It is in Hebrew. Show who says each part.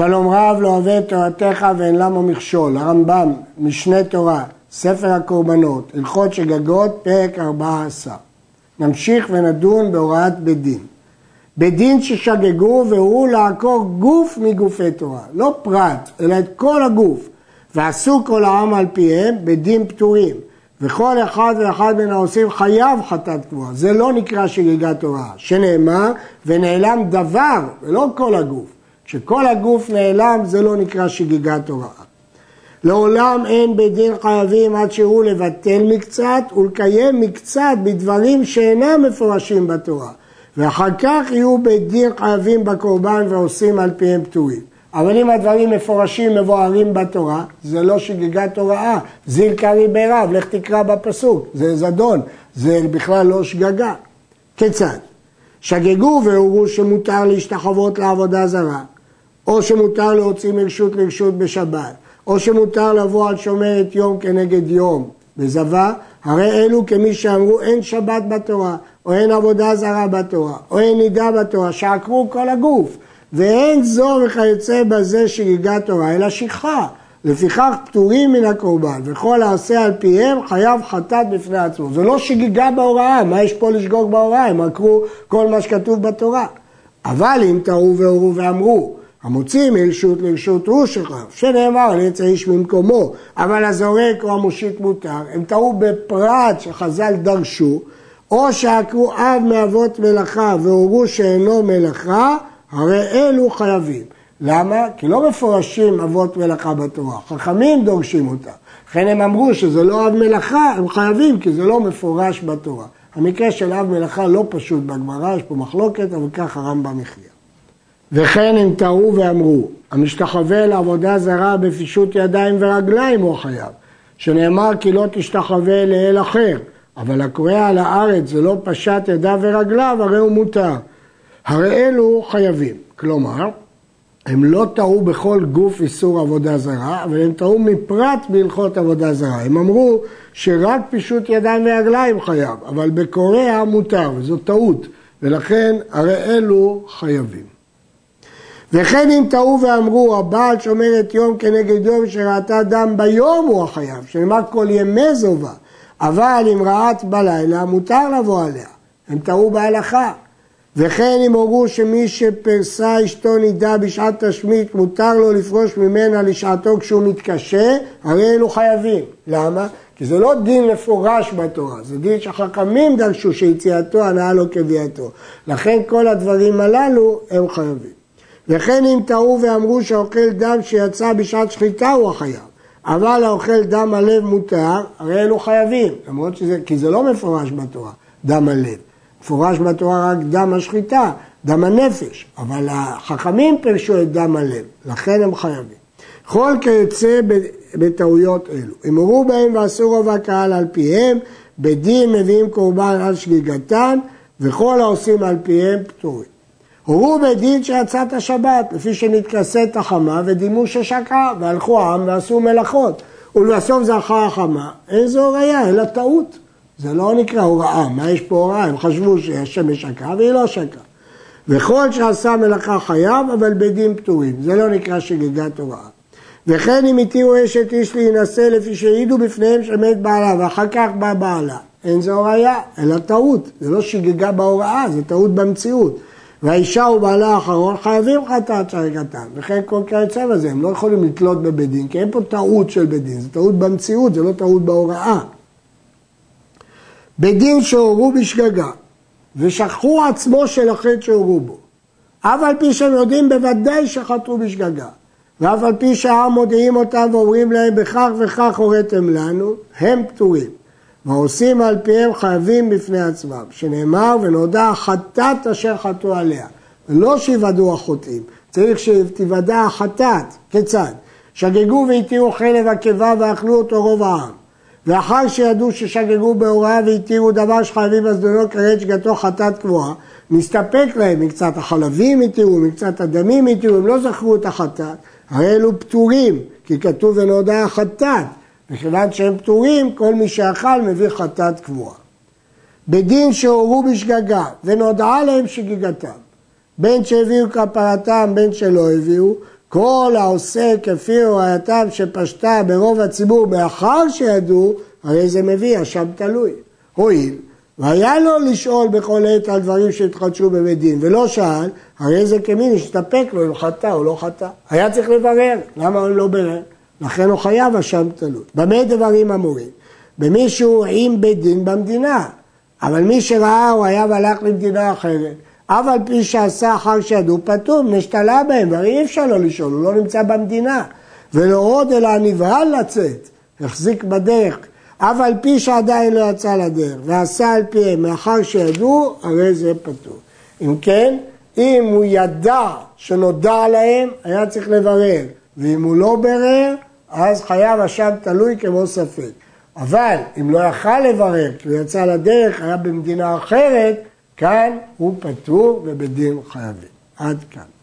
Speaker 1: שלום רב לא אוהב את תורתך ואין למה מכשול, הרמב"ם, משנה תורה, ספר הקורבנות, הלכות שגגות, פרק 14. נמשיך ונדון בהוראת בית דין. בית דין ששגגו והורו לעקור גוף מגופי תורה, לא פרט, אלא את כל הגוף, ועשו כל העם על פיהם, בית דין פטורים. וכל אחד ואחד מן העושים חייב חטאת קבועה. זה לא נקרא שגיגת תורה, שנאמר ונעלם דבר ולא כל הגוף. כשכל הגוף נעלם זה לא נקרא שגיגת תורה. לעולם אין בית דין חייבים עד שהוא לבטל מקצת ולקיים מקצת בדברים שאינם מפורשים בתורה. ואחר כך יהיו בית דין חייבים בקורבן ועושים על פיהם פטורים. אבל אם הדברים מפורשים מבוארים בתורה, זה לא שגיגת הוראה, זיל קרי ברב, לך תקרא בפסוק, זה זדון, זה בכלל לא שגגה. כיצד? שגגו והורו שמותר להשתחוות לעבודה זרה, או שמותר להוציא מרשות לרשות בשבת, או שמותר לבוא על שומרת יום כנגד יום בזבה, הרי אלו כמי שאמרו אין שבת בתורה, או אין עבודה זרה בתורה, או אין נידה בתורה, שעקרו כל הגוף. ואין זו וכיוצא בזה שגיגת תורה, אלא שכחה. לפיכך פטורים מן הקורבן, וכל העשה על פיהם חייב חטאת בפני עצמו. זה לא שגיגה בהוראה, מה יש פה לשגוג בהוראה? הם עקרו כל מה שכתוב בתורה. אבל אם טעו והורו ואמרו, המוציא מרשות לרשות הוא שכב, שנאמר לעץ האיש ממקומו, אבל הזורק או המושיט מותר, הם טעו בפרט שחז"ל דרשו, או שעקרו אב מאבות מלאכה והורו שאינו מלאכה, הרי אלו חייבים. למה? כי לא מפורשים אבות מלאכה בתורה, חכמים דורשים אותה. לכן הם אמרו שזה לא אב מלאכה, הם חייבים כי זה לא מפורש בתורה. המקרה של אב מלאכה לא פשוט בגמרא, יש פה מחלוקת, אבל כך הרמב"ם הכריע. וכן הם טעו ואמרו, המשתחווה לעבודה זרה בפישוט ידיים ורגליים הוא חייב, שנאמר כי לא תשתחווה לאל אחר, אבל הקורא על הארץ ולא פשט ידיו ורגליו, הרי הוא מותר. הרי אלו חייבים. כלומר, הם לא טעו בכל גוף איסור עבודה זרה, אבל הם טעו מפרט בהלכות עבודה זרה. הם אמרו שרק פישוט ידיים ורגליים חייב, אבל בקוריאה מותר, וזו טעות, ולכן הרי אלו חייבים. וכן אם טעו ואמרו, הבעל שומר את יום כנגד יום שראתה דם ביום הוא החייב, שנאמר כל ימי זובה, אבל אם רעת בלילה מותר לבוא עליה, הם טעו בהלכה. וכן אם הורו שמי שפרסה אשתו נידה בשעת תשמית, מותר לו לפרוש ממנה לשעתו כשהוא מתקשה, הרי אלו חייבים. למה? כי זה לא דין מפורש בתורה, זה דין שחכמים דרשו שיציאתו הנאה לו כביאתו. לכן כל הדברים הללו הם חייבים. וכן אם טעו ואמרו שהאוכל דם שיצא בשעת שחיטה הוא החייב, אבל האוכל דם הלב מותר, הרי אלו חייבים, למרות שזה, כי זה לא מפורש בתורה, דם הלב. מפורש בתורה רק דם השחיטה, דם הנפש, אבל החכמים פירשו את דם הלב, לכן הם חייבים. כל כיוצא בטעויות אלו. אם הורו בהם ואסור רוב הקהל על פיהם, בדין מביאים קורבן על שגיגתן, וכל העושים על פיהם פטורים. הורו בדין שיצאת השבת, לפי שנתכסית החמה ודימו ששקעה, והלכו העם ועשו מלאכות. ולבסוף זכה החמה, אין זו ראייה, אלא טעות. זה לא נקרא הוראה, מה יש פה הוראה? הם חשבו שהשמש שקעה והיא לא שקעה. וכל שעשה מלאכה חייב, אבל בדין פטורים. זה לא נקרא שגיגת הוראה. וכן אם התירו אשת איש להינשא לפי שהעידו בפניהם שמת בעלה, ואחר כך בא בעלה. אין זו הוראה, אלא טעות. זה לא שגיגה בהוראה, זה טעות במציאות. והאישה ובעלה האחרון חייבים חטאת שריקתם, וכן כל כיוצא בזה, הם לא יכולים לתלות בבית דין, כי אין פה טעות של בית דין, זה טעות במציאות, זה לא טעות בהוראה. בדין שהורו בשגגה ושכחו עצמו של החטא שהורו בו, אף על פי שהם יודעים בוודאי שחטאו בשגגה, ואף על פי שהעם מודיעים אותם ואומרים להם בכך וכך הוריתם לנו, הם פטורים. והעושים על פיהם חייבים בפני עצמם, שנאמר ונודע החטאת אשר חטאו עליה, ולא שיוודעו החוטאים, צריך שתיוודע החטאת, כיצד? שגגו והתירו חלב הקיבה ואכלו אותו רוב העם, ואחר שידעו ששגגו בהוראה והתירו דבר שחייבים הזדונות כרת שגתו חטאת קבועה, נסתפק להם מקצת החלבים התירו, מקצת הדמים התירו, הם לא זכרו את החטאת, הרי אלו פטורים, כי כתוב ונודע החטאת, וכיוון שהם פטורים, כל מי שאכל מביא חטאת קבועה. בדין שהורו בשגגה ונודעה להם שגיגתם, בין שהביאו כפרתם בין שלא הביאו, כל העושה כפי הוראתם שפשטה ברוב הציבור מאחר שידעו, הרי זה מביא אשם תלוי. הואיל והיה לו לשאול בכל עת על דברים שהתחדשו בבית דין, ולא שאל, הרי זה כמין השתפק לו אם חטא או לא חטא. היה צריך לברר, למה הוא לא ברר? לכן הוא חייב אשם תלוי. במה דברים אמורים? במישהו עם בית דין במדינה, אבל מי שראה הוא היה והלך למדינה אחרת. אף על פי שעשה אחר שידעו פטור, נשתלה בהם, והרי אי אפשר לא לשאול, הוא לא נמצא במדינה. ולא עוד אלא נבהל לצאת, החזיק בדרך, אף על פי שעדיין לא יצא לדרך, ועשה על פיהם מאחר שידעו, הרי זה פטור. אם כן, אם הוא ידע שנודע להם, היה צריך לברר, ואם הוא לא ברר, אז חייב אשם תלוי כמו ספק. אבל אם לא יכל לברר, כי הוא יצא לדרך, היה במדינה אחרת, כאן הוא פטור ובדין חייבים. עד כאן.